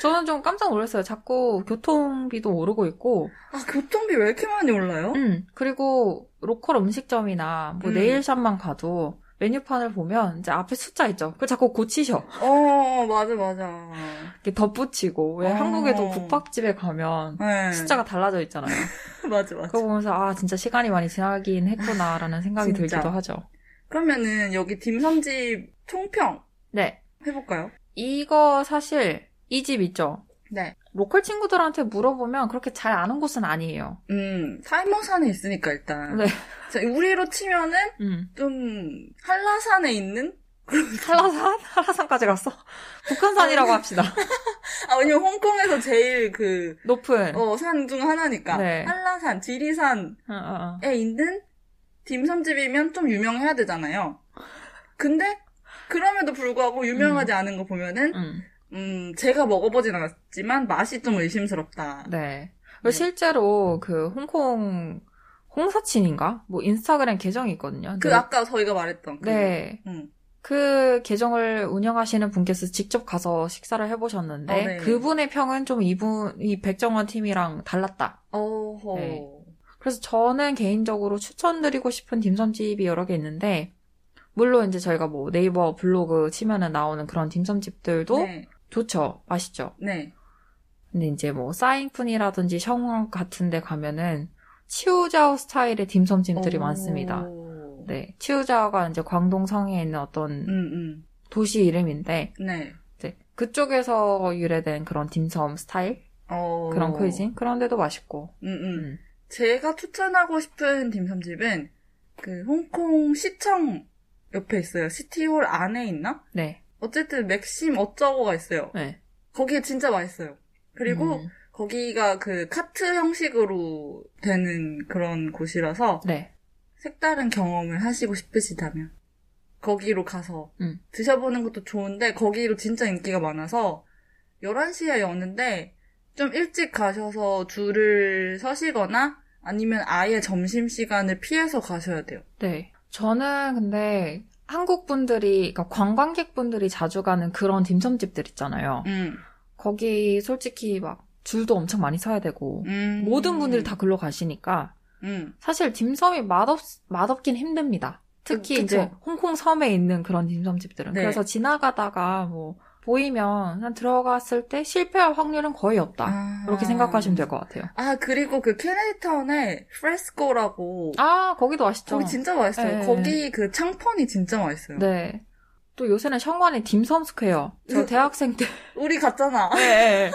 저는 좀 깜짝 놀랐어요. 자꾸 교통비도 오르고 있고, 아, 교통비 왜 이렇게 많이 올라요? 음, 그리고 로컬 음식점이나 뭐 음. 네일샵만 가도 메뉴판을 보면 이제 앞에 숫자 있죠. 그걸 자꾸 고치셔. 어, 맞아, 맞아. 이렇게 덧붙이고. 왜 어. 한국에도 국밥집에 가면 네. 숫자가 달라져 있잖아요. 맞아, 맞아. 그거 보면서 아 진짜 시간이 많이 지나긴 했구나라는 생각이 진짜. 들기도 하죠. 그러면은 여기 딤섬집 총평 네, 해볼까요? 이거 사실 이 집 있죠. 네. 로컬 친구들한테 물어보면 그렇게 잘 아는 곳은 아니에요. 음, 살모산에 있으니까 일단. 네. 자, 우리로 치면은 음. 좀 한라산에 있는? 한라산? 한라산까지 갔어? 북한산이라고 합시다. 아, 왜냐면 홍콩에서 제일 그, 높은. 어, 산 중 하나니까. 네. 한라산, 지리산에 어, 어, 어. 있는 딤섬집이면 좀 유명해야 되잖아요. 근데, 그럼에도 불구하고 유명하지 않은 거 보면은, 음. 음, 제가 먹어보진 않았지만 맛이 좀 의심스럽다. 네. 네. 실제로 그 홍콩 홍사친인가? 뭐 인스타그램 계정이 있거든요. 그 네. 아까 저희가 말했던 그. 네. 음. 그 계정을 운영하시는 분께서 직접 가서 식사를 해보셨는데 어, 네. 그분의 평은 좀 이분 이 백정원 팀이랑 달랐다. 어허. 네. 그래서 저는 개인적으로 추천드리고 싶은 딤섬집이 여러 개 있는데 물론 이제 저희가 뭐 네이버 블로그 치면은 나오는 그런 딤섬집들도 네. 좋죠, 맛있죠. 네. 근데 이제 뭐 사잉푼이라든지 셔웅 같은 데 가면은 치우자오 스타일의 딤섬집들이 오. 많습니다. 네, 치우자오가 이제 광동 성에 있는 어떤 음, 음. 도시 이름인데 네. 이제 그쪽에서 유래된 그런 딤섬 스타일 어. 그런 크이진 그런 데도 맛있고. 음, 음. 음. 제가 추천하고 싶은 딤섬집은 그 홍콩 시청 옆에 있어요. 시티홀 안에 있나? 네, 어쨌든 맥심 어쩌고가 있어요. 네. 거기에 진짜 맛있어요. 그리고 음, 거기가 그 카트 형식으로 되는 그런 곳이라서 네, 색다른 경험을 하시고 싶으시다면 거기로 가서 음. 드셔보는 것도 좋은데 거기로 진짜 인기가 많아서 11시에 여는데 좀 일찍 가셔서 줄을 서시거나 아니면 아예 점심시간을 피해서 가셔야 돼요. 네. 저는 근데 한국 분들이, 그러니까 관광객 분들이 자주 가는 그런 딤섬집들 있잖아요. 음. 거기 솔직히 막 줄도 엄청 많이 서야 되고 음. 모든 분들이 다 글로 가시니까 음. 사실 딤섬이 맛없 맛없긴 힘듭니다. 특히 그-. 이제 홍콩 섬에 있는 그런 딤섬집들은 네. 그래서 지나가다가 뭐 보이면 그냥 들어갔을 때 실패할 확률은 거의 없다. 아. 그렇게 생각하시면 될 것 같아요. 아, 그리고 그 케네디타운에 프레스코라고 아 거기도 맛있죠. 거기 진짜 맛있어요. 네. 거기 그 창펀이 진짜 맛있어요. 네. 또 요새는 셩완에 딤섬 스퀘어. 저 음. 대학생 때 우리 갔잖아. 네.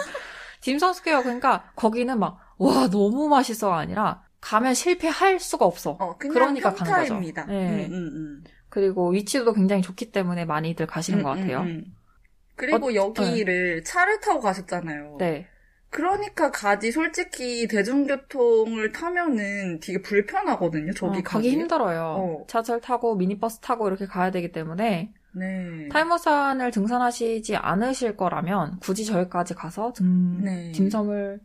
Dim Sum Square 그러니까 거기는 막 와 너무 맛있어가 아니라 가면 실패할 수가 없어. 어, 그러니까 가는 거죠. 평타입니다. 네. 음, 음, 음. 그리고 위치도 굉장히 좋기 때문에 많이들 가시는 음, 것 같아요. 그리고 어, 여기를 차를 타고 가셨잖아요. 네. 그러니까 가지 솔직히 대중교통을 타면은 되게 불편하거든요. 저기 어, 가기 힘들어요. 어. 지하철 타고 미니버스 타고 이렇게 가야 되기 때문에 네. 타이모산을 등산하시지 않으실 거라면 굳이 저기까지 가서 등, 네. 딤섬을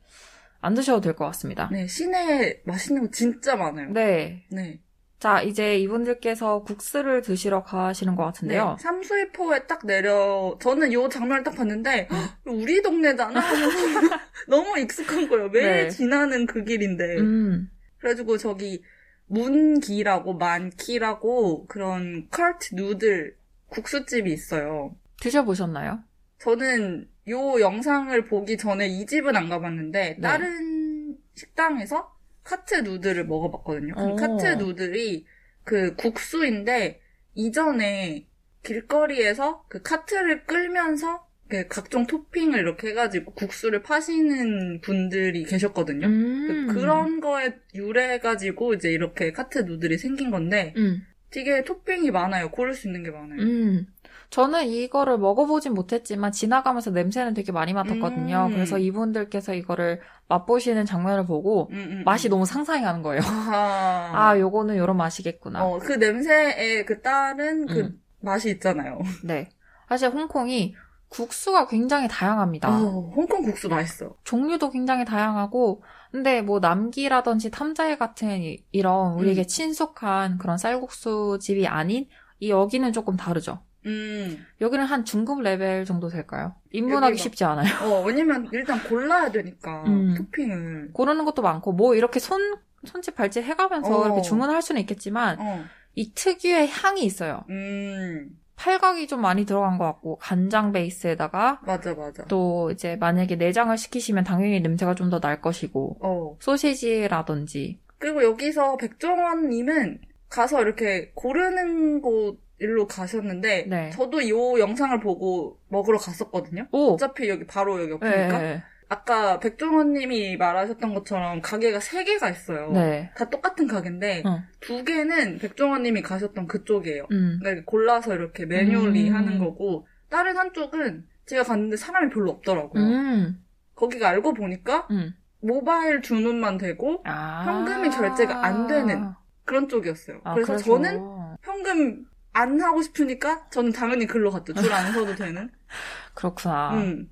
안 드셔도 될 것 같습니다. 네, 시내에 맛있는 거 진짜 많아요. 네. 네. 자, 이제 이분들께서 국수를 드시러 가시는 것 같은데요. 네, 삼수이포에 딱 내려, 저는 요 장면을 딱 봤는데, 헉, 우리 동네잖아? 너무 익숙한 거예요. 매일 네. 지나는 그 길인데. 음, 그래가지고 저기, 문기라고, 만키라고, 그런 컬트 누들 국수집이 있어요. 드셔보셨나요? 저는 요 영상을 보기 전에 이 집은 안 가봤는데, 네. 다른 식당에서 카트 누들을 먹어봤거든요. 그 오. 카트 누들이 그 국수인데, 이전에 길거리에서 그 카트를 끌면서 그 각종 토핑을 이렇게 해가지고 국수를 파시는 분들이 계셨거든요. 음. 그- 그런 거에 유래해가지고 이제 이렇게 카트 누들이 생긴 건데, 음, 되게 토핑이 많아요. 고를 수 있는 게 많아요. 음. 저는 이거를 먹어보진 못했지만 지나가면서 냄새는 되게 많이 맡았거든요. 음. 그래서 이분들께서 이거를 맛보시는 장면을 보고 음, 음, 맛이 음. 너무 상상이 가는 거예요. 아하. 아, 요거는 요런 맛이겠구나. 어, 그 냄새에 그 다른 그 음. 맛이 있잖아요. 네. 사실 홍콩이 국수가 굉장히 다양합니다. 어, 홍콩 국수 맛있어. 종류도 굉장히 다양하고, 근데 뭐 남기라든지 탐자회 같은 이- 이런 우리에게 음. 친숙한 그런 쌀국수 집이 아닌 이 여기는 조금 다르죠. 음. 여기는 한 중급 레벨 정도 될까요? 입문하기 여기가- 쉽지 않아요. 어, 왜냐면 일단 골라야 되니까, 음. 토핑을. 고르는 것도 많고, 뭐 이렇게 손, 손짓 발짓 해가면서 어. 이렇게 주문을 할 수는 있겠지만, 어. 이 특유의 향이 있어요. 음. 팔각이 좀 많이 들어간 것 같고, 간장 베이스에다가 맞아, 맞아. 또 이제 만약에 내장을 시키시면 당연히 냄새가 좀 더 날 것이고, 어. 소시지라든지, 그리고 여기서 백종원님은 가서 이렇게 고르는 곳 일로 가셨는데, 네. 저도 이 영상을 보고 먹으러 갔었거든요. 오! 어차피 여기 바로 여기 네, 옆이니까. 네. 아까 백종원님이 말하셨던 것처럼 가게가 세 개가 있어요. 네. 다 똑같은 가게인데 어. 두 개는 백종원님이 가셨던 그쪽이에요. 음. 그러니까 골라서 이렇게 매뉴얼리 음. 하는 거고 다른 한쪽은 제가 갔는데 사람이 별로 없더라고요. 음. 거기가 알고 보니까 음. 모바일 주문만 되고 아. 현금이 결제가 안 되는 그런 쪽이었어요. 아, 그래서 그래서- 저는 현금 안 하고 싶으니까 저는 당연히 글로 갔죠. 줄 안 서도 되는. 그렇구나. 음,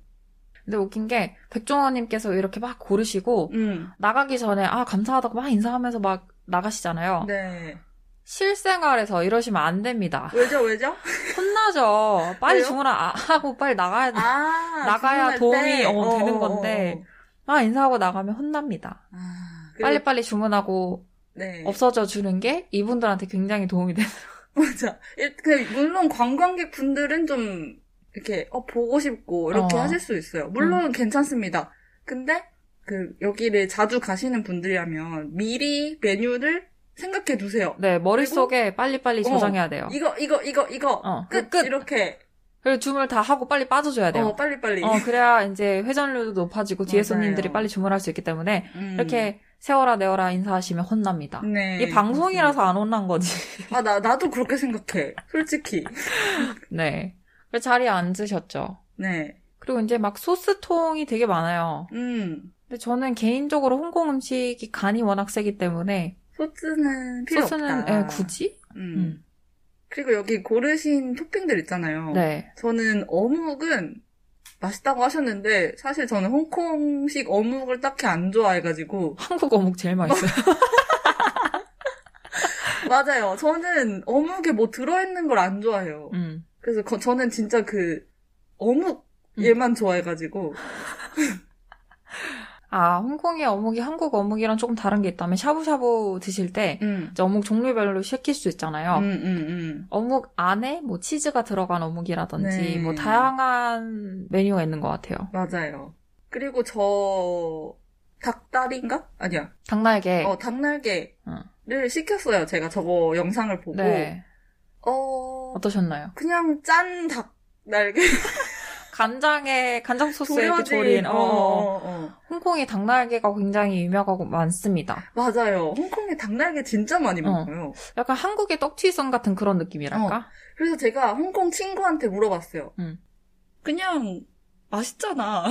근데 웃긴 게, 백종원님께서 이렇게 막 고르시고, 음, 나가기 전에, 아, 감사하다고 막 인사하면서 막 나가시잖아요. 네. 실생활에서 이러시면 안 됩니다. 왜죠, 왜죠? 혼나죠. 빨리? 주문을 아- 하고 빨리 나가야 돼. 아, 나가야 도움이, 때? 어, 되는 어, 어, 건데. 어. 아, 인사하고 나가면 혼납니다. 아, 그리고- 빨리 빨리 주문하고 네. 없어져 주는 게 이분들한테 굉장히 도움이 돼요. 맞아. 일- 그, 물론 관광객 분들은 좀, 이렇게, 어, 보고 싶고, 이렇게 어. 하실 수 있어요. 물론 괜찮습니다. 근데, 그, 여기를 자주 가시는 분들이라면, 미리 메뉴를 생각해 두세요. 네, 머릿속에 빨리빨리 어, 저장해야 돼요. 이거, 이거, 이거, 이거. 어, 끝! 끝. 이렇게, 그리고 주문을 다 하고 빨리 빠져줘야 돼요. 어, 빨리빨리. 어, 그래야 이제 회전율도 높아지고 뒤에. 손님들이 빨리 주문할 수 있기 때문에 음. 이렇게 세워라 내어라 인사하시면 혼납니다. 네. 이 방송이라서 안 혼난 거지. 아, 나, 나도 그렇게 생각해. 솔직히. 네. 그래서 자리에 앉으셨죠. 네. 그리고 이제 막 소스통이 되게 많아요. 음. 근데 저는 개인적으로 홍콩 음식이 간이 워낙 세기 때문에 소스는 필요 소스는 없다. 예, 굳이? 음. 음. 그리고 여기 고르신 토핑들 있잖아요. 네. 저는 어묵은 맛있다고 하셨는데 사실 저는 홍콩식 어묵을 딱히 안 좋아해가지고 한국 어묵 제일 맛있어요. 맞아요. 저는 어묵에 뭐 들어있는 걸 안 좋아해요. 음. 그래서 거- 저는 진짜 그 어묵 얘만 좋아해가지고 아, 홍콩의 어묵이 한국 어묵이랑 조금 다른 게 있다면 샤브샤브 드실 때 음. 어묵 종류별로 시킬 수 있잖아요. 음, 음, 음. 어묵 안에 뭐 치즈가 들어간 어묵이라든지 네. 뭐 다양한 메뉴가 있는 것 같아요. 맞아요. 그리고 저 닭다리인가? 아니야. 닭날개. 어 닭날개를 응. 시켰어요. 제가 저거 영상을 보고 네. 어 어떠셨나요? 그냥 짠 닭날개 간장에 간장 소스에 이렇게 졸인 어, 어, 어. 어, 어. 홍콩이 닭날개가 굉장히 유명하고 많습니다. 맞아요. 홍콩에 닭날개 진짜 많이 어. 먹어요. 약간 한국의 떡튀순 같은 그런 느낌이랄까? 그래서 제가 홍콩 친구한테 물어봤어요. 응. 그냥 맛있잖아.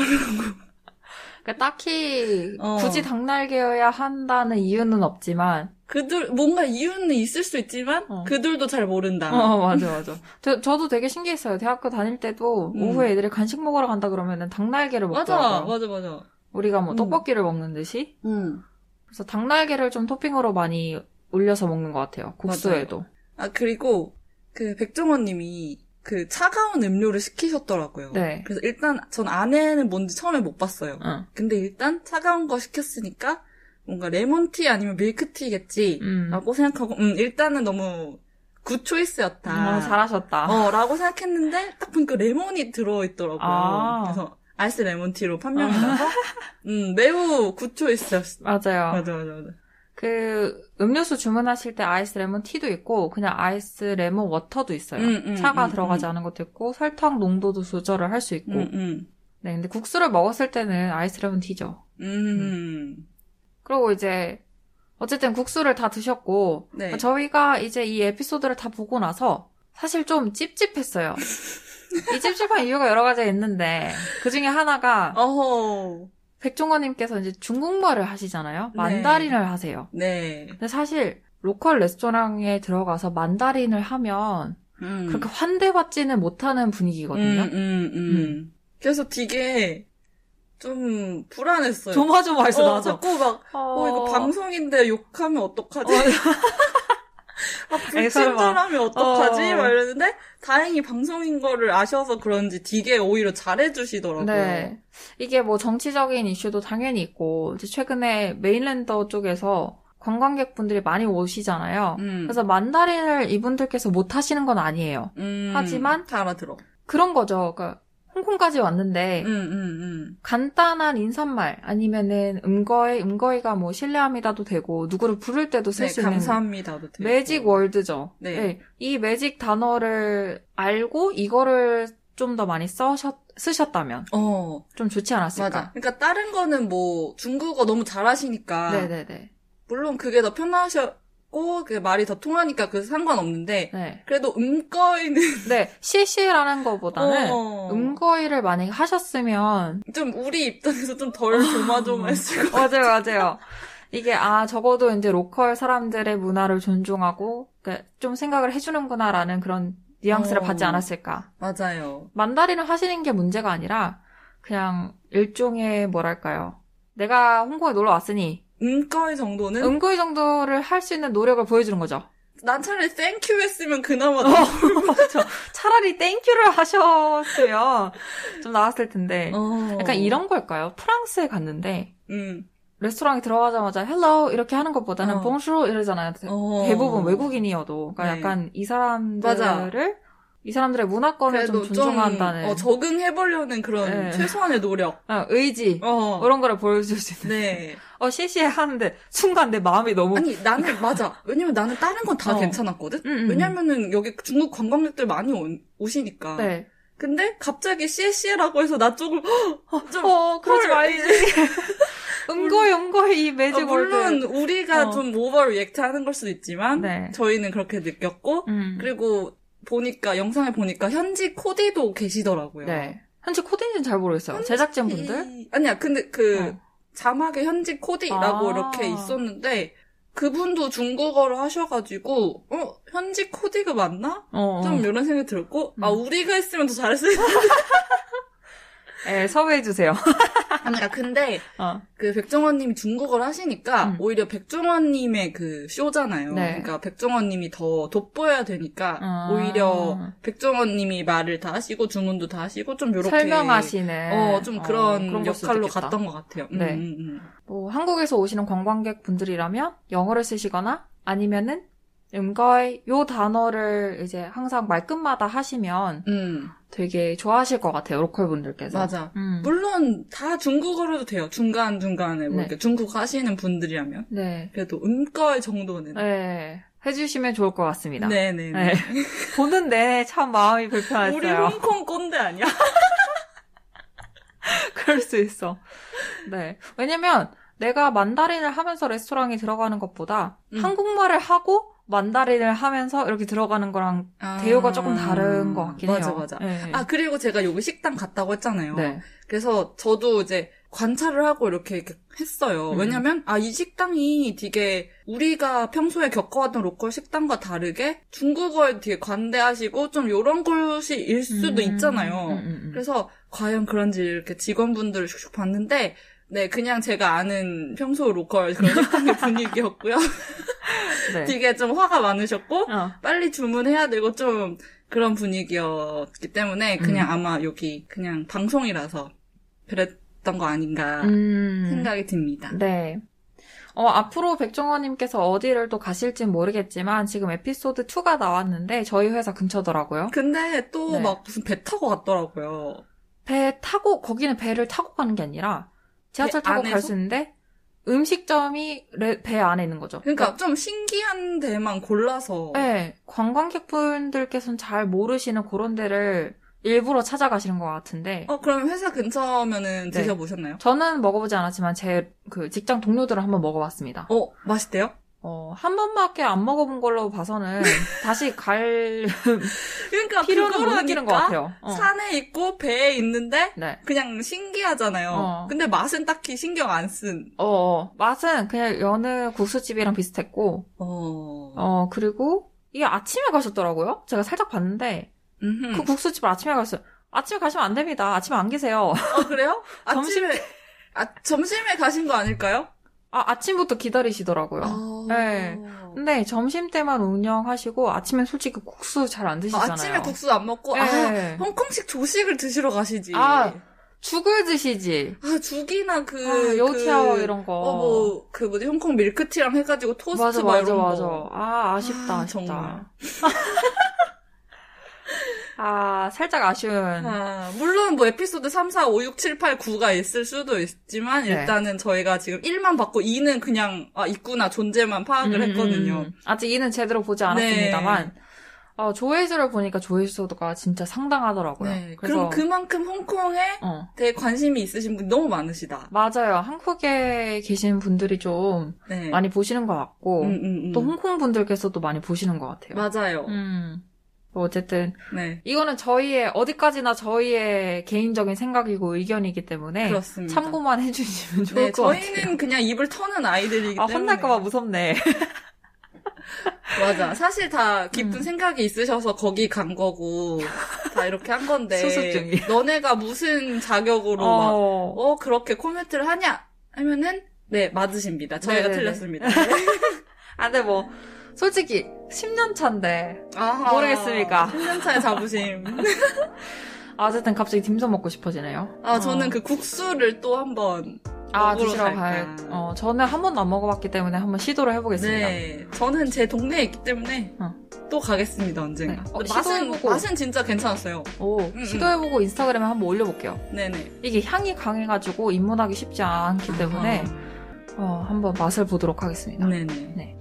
그러니까 딱히 어. 굳이 닭날개여야 한다는 이유는 없지만 그들 뭔가 이유는 있을 수 있지만 어. 그들도 잘 모른다. 어, 맞아, 맞아. 저, 저도 되게 신기했어요. 대학교 다닐 때도 음. 오후에 애들이 간식 먹으러 간다 그러면은 닭날개를 맞아, 먹더라고요. 맞아, 맞아. 우리가 뭐 음. 떡볶이를 먹는 듯이. 음. 그래서 닭날개를 좀 토핑으로 많이 올려서 먹는 것 같아요. 국수에도. 아 그리고 그 백종원님이 그 차가운 음료를 시키셨더라고요. 네. 그래서 일단 전 안에는 뭔지 처음에 못 봤어요. 응. 근데 일단 차가운 거 시켰으니까 뭔가 레몬티 아니면 밀크티겠지. 음. 라고 생각하고 음 일단은 너무 good choice였다. 어, 잘하셨다. 어, 라고 생각했는데 딱 보니까 레몬이 들어있더라고요. 아. 그래서 아이스 레몬티로 판명이 나서 음 매우 굿 초이스였어. 맞아요. 맞아 맞아 맞아. 그 음료수 주문하실 때 ice lemon tea도 있고 그냥 ice lemon water도 있어요. 음, 음, 차가 음, 들어가지 음. 않은 것도 있고 설탕 농도도 조절을 할 수 있고. 음, 음. 네, 근데 국수를 먹었을 때는 ice lemon tea죠. 음. 그리고 이제 어쨌든 국수를 다 드셨고 네. 저희가 이제 이 에피소드를 다 보고 나서 사실 좀 찝찝했어요. 이 찝찝한 이유가 여러 가지가 있는데 그 중에 하나가 어허. 백종원님께서 이제 중국말을 하시잖아요. 네. 만다린을 하세요. 네. 근데 사실 로컬 레스토랑에 들어가서 만다린을 하면 음. 그렇게 환대받지는 못하는 분위기거든요. 음, 음, 음. 그래서 되게 좀 불안했어요. 조마조마해서 어, 나죠. 자꾸 막, 어, 이거 방송인데 욕하면 어떡하지? 막 애설마. 불친절하면 어떡하지? 어. 막 이랬는데, 다행히 방송인 거를 아셔서 그런지 되게 오히려 잘해주시더라고요. 네. 이게 뭐 정치적인 이슈도 당연히 있고, 이제 최근에 메인랜더 쪽에서 관광객분들이 많이 오시잖아요. 음. 그래서 만다린을 이분들께서 못 하시는 건 아니에요. 음, 하지만 다 알아들어. 그런 거죠. 그러니까 홍콩까지 왔는데 음, 음, 음. 간단한 인사말 아니면은 음거이 음거이가 뭐 신뢰합니다도 되고 누구를 부를 때도 쓸 네, 수 있는 감사합니다도 되고. 매직 월드죠. 네. 이 매직 단어를 알고 이거를 좀 더 많이 써셨 쓰셨다면 어, 좀 좋지 않았을까? 맞아. 그러니까 다른 거는 뭐 중국어 너무 잘하시니까 네네네. 물론 그게 더 편하 셨고 그 말이 더 통하니까 그 상관없는데 네. 그래도 음거이는 네. CC라는 거보다는 어, 음거이를 만약에 하셨으면 좀 우리 입장에서 좀 덜 조마조마했을 것 맞아요, 맞아요. 이게 아 적어도 이제 로컬 사람들의 문화를 존중하고 그러니까 좀 생각을 해주는구나라는 그런 뉘앙스를 어. 받지 않았을까. 맞아요. Mandarin을 하시는 게 문제가 아니라 그냥 일종의 뭐랄까요. 내가 홍콩에 놀러 왔으니 唔該 정도는 唔該 정도를 할 수 있는 노력을 보여주는 거죠. 난 차라리 thank you 했으면 그나마 어, 맞아. 차라리 thank you를 하셨으면 좀 나았을 텐데. 어. 약간 이런 걸까요? 프랑스에 갔는데 음. 레스토랑에 들어가자마자 hello 이렇게 하는 것보다는 어. bonjour 이러잖아요. 어. 대부분 외국인이어도 그러니까 네. 약간 이 사람들을 이 사람들의 문화권을 좀 존중한다는 어, 적응해보려는 그런 네. 최소한의 노력. 어, 의지 어. 이런 거를 보여줄 수 있는. 네. 어 谢谢 하는데 순간 내 마음이 너무 아니 나는 맞아. 왜냐면 나는 다른 건 다 어. 괜찮았거든. 음, 음. 왜냐면은 여기 중국 관광객들 많이 오, 오시니까. 네. 근데 갑자기 谢谢라고 해서 나 조금 좀 어 그러지 헐. 말지. 음거이 음거이 이 어, 매직 물론 word. 우리가 어. 좀 overreact 하는 걸 수도 있지만 네. 저희는 그렇게 느꼈고 음. 그리고 보니까 영상을 보니까 현지 코디도 계시더라고요. 네. 현지 코디인지는 잘 모르겠어요. 제작진 분들? 이- 아니야 근데 그 어. 자막에 현지 코디라고 아. 이렇게 있었는데 그분도 중국어를 하셔가지고 어 현지 코디가 맞나? 어. 좀 이런 생각이 들었고 아 음. 우리가 했으면 더 잘했을 텐데 네, 섭외해 주세요. 아니야 근데 어. 그 백종원님이 중국어를 하시니까 음. 오히려 백종원님의 그 쇼잖아요. 네. 그러니까 백종원님이 더 돋보여야 되니까 아. 오히려 백종원님이 말을 다 하시고 주문도 다 하시고 좀 요렇게 설명하시는. 어, 좀 그런, 그런 걸 수도 역할로. 갔던 것 같아요. 음, 네. 음, 음. 뭐 한국에서 오시는 관광객 분들이라면 영어를 쓰시거나 아니면은 음거의 요 단어를 이제 항상 말끝마다 하시면 음, 되게 좋아하실 것 같아요 로컬 분들께서. 맞아. 음. 물론 다 중국어로도 돼요. 중간 중간에 뭐 네. 이렇게 중국 하시는 분들이라면 네. 그래도 음거의 정도는 네. 해주시면 좋을 것 같습니다. 네네. 네. 보는데 참 마음이 우리 불편했어요. 홍콩 꼰대 아니야? 그럴 수 있어. 네. 왜냐면 내가 만다린을 하면서 레스토랑에 들어가는 것보다 음. 한국말을 하고 만다린을 하면서 이렇게 들어가는 거랑 대우가 조금 다른 것 같긴 아. 맞아, 해요. 맞아. 네. 아 그리고 제가 여기 식당 갔다고 했잖아요. 네. 그래서 저도 이제 관찰을 하고 이렇게, 이렇게 했어요. 음. 왜냐면, 아, 이 식당이 되게 우리가 평소에 겪어왔던 로컬 식당과 다르게 중국어에 되게 관대하시고 좀 요런 곳이일 수도 음, 있잖아요. 음, 음, 음. 그래서 과연 그런지 이렇게 직원분들을 슉슉 봤는데, 네, 그냥 제가 아는 평소 로컬 그런 식당의 분위기였고요. 네. 되게 좀 화가 많으셨고, 어. 빨리 주문해야 되고 좀 그런 분위기였기 때문에 그냥 음. 아마 여기 그냥 방송이라서 그랬던 거 아닌가 음. 생각이 듭니다. 네. 어, 앞으로 백종원님께서 어디를 또 가실진 모르겠지만 지금 에피소드 2가 나왔는데 저희 회사 근처더라고요. 근데 또 네. 막 무슨 배 타고 갔더라고요. 배 타고 거기는 배를 타고 가는 게 아니라 지하철 배 타고 갈? 수 있는데 음식점이 레- 배 안에 있는 거죠. 그러니까 좀 신기한 데만 골라서 네, 관광객분들께서는 잘 모르시는 그런 데를 일부러 찾아가시는 것 같은데 어 그럼 회사 근처면은 네. 드셔보셨나요? 저는 먹어보지 않았지만 제 그 직장 동료들은 한번 먹어봤습니다. 어 맛있대요? 어, 한 번밖에 안 먹어본 걸로 봐서는 다시 갈 그러니까 필요는 못 느끼는 것 같아요. 어. 산에 있고 배에 있는데 네. 그냥 신기하잖아요. 어. 근데 맛은 딱히 신경 안 쓴. 어, 어, 맛은 그냥 여느 국수집이랑 비슷했고, 어. 어, 그리고 이게 아침에 가셨더라고요? 제가 살짝 봤는데, 음흠. 그 국수집을 아침에 갔어요. 아침에 가시면 안 됩니다. 아침에 안 계세요. 어, 그래요? 점심- 아침에, 아, 점심에 가신 거 아닐까요? 아, 아침부터 기다리시더라고요. 아. 네. 근데 점심 때만 운영하시고, 아침엔 솔직히 국수 잘안 아, 드시잖아요. 아침에 국수 안 먹고, 아, 네. 홍콩식 조식을 드시러 가시지. 아, 죽을 드시지. 아, 죽이나 그, 아, 요티아오 그, 이런 거. 어, 뭐, 그 뭐지, 홍콩 밀크티랑 해 가지고 토스트 맞아, 막 맞아, 이런 맞아. 거. 아, 아쉽다, 아, 아쉽다. 정말. 아, 살짝 아쉬운. 아, 물론 뭐 에피소드 3, 4, 5, 6, 7, 8, 9가 있을 수도 있지만, 네. 일단은 저희가 지금 1만 받고 2는 그냥, 아, 있구나, 존재만 파악을 음, 했거든요. 음, 음. 아직 이는 제대로 보지 않았습니다만, 어, 조회수를 보니까 조회수가 진짜 상당하더라고요. 네. 그래서, 그럼 그만큼 홍콩에 어, 되게 관심이 있으신 분이 너무 많으시다. 맞아요. 한국에 계신 분들이 좀 네. 많이 보시는 것 같고, 음, 음, 음. 또 홍콩 분들께서도 많이 보시는 것 같아요. 맞아요. 음. 뭐 어쨌든, 네. 이거는 저희의, 어디까지나 저희의 개인적인 생각이고 의견이기 때문에, 그렇습니다. 참고만 해주시면 좋을 네, 것 저희는 같아요. 그냥 입을 터는 아이들이기 아, 때문에. 혼날까봐 무섭네. 맞아. 사실 다 깊은 음. 생각이 있으셔서 거기 간 거고, 다 이렇게 한 건데. 수습 중이에요. 너네가 무슨 자격으로 막, 어. 어, 그렇게 코멘트를 하냐? 하면은, 네, 맞으십니다. 저희가 네네네. 틀렸습니다. 아, 근데 뭐, 솔직히, 10년 차인데, 아하. 모르겠습니까? 10년 차의 자부심. 아, 어쨌든 갑자기 딤섬 먹고 싶어지네요. 아, 저는 어. 그 국수를 또 한번. 아, 드시러. 갈, 어, 저는 한 번도 안 먹어봤기 때문에 한번 시도를 해보겠습니다. 네. 저는 제 동네에 있기 때문에 어. 또 가겠습니다, 언젠가. 네. 어, 맛은, 시도해보고. 맛은 진짜 괜찮았어요. 오, 음. 시도해보고 인스타그램에 한번 올려볼게요. 네네. 이게 향이 강해가지고 입문하기 쉽지 않기 때문에, 어, 한번 맛을 보도록 하겠습니다. 아, 네네.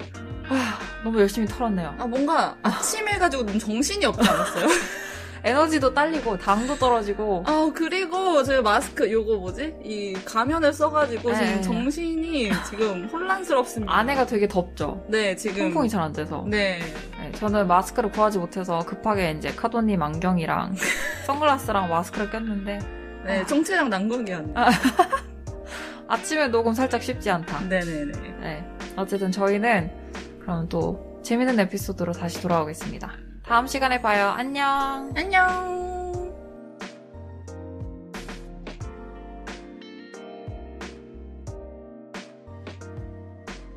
아, 너무 열심히 털었네요. 아, 뭔가 아침 해가지고 너무 정신이 없지 않았어요? 에너지도 딸리고, 당도 떨어지고, 아, 그리고 제 마스크, 요거 뭐지? 이 가면을 써가지고 네. 지금 정신이 지금 혼란스럽습니다. 안에가 되게 덥죠. 네, 지금. 통풍이 잘 안 돼서. 네. 네, 저는 마스크를 구하지 못해서 급하게 이제 카도님 안경이랑 선글라스랑 마스크를 꼈는데 네, 아. 총체적 난국이었네. 아침에 녹음 살짝 쉽지 않다. 네네네. 네. 어쨌든 저희는 그럼 또 재밌는 에피소드로 다시 돌아오겠습니다. 다음 시간에 봐요. 안녕. 안녕!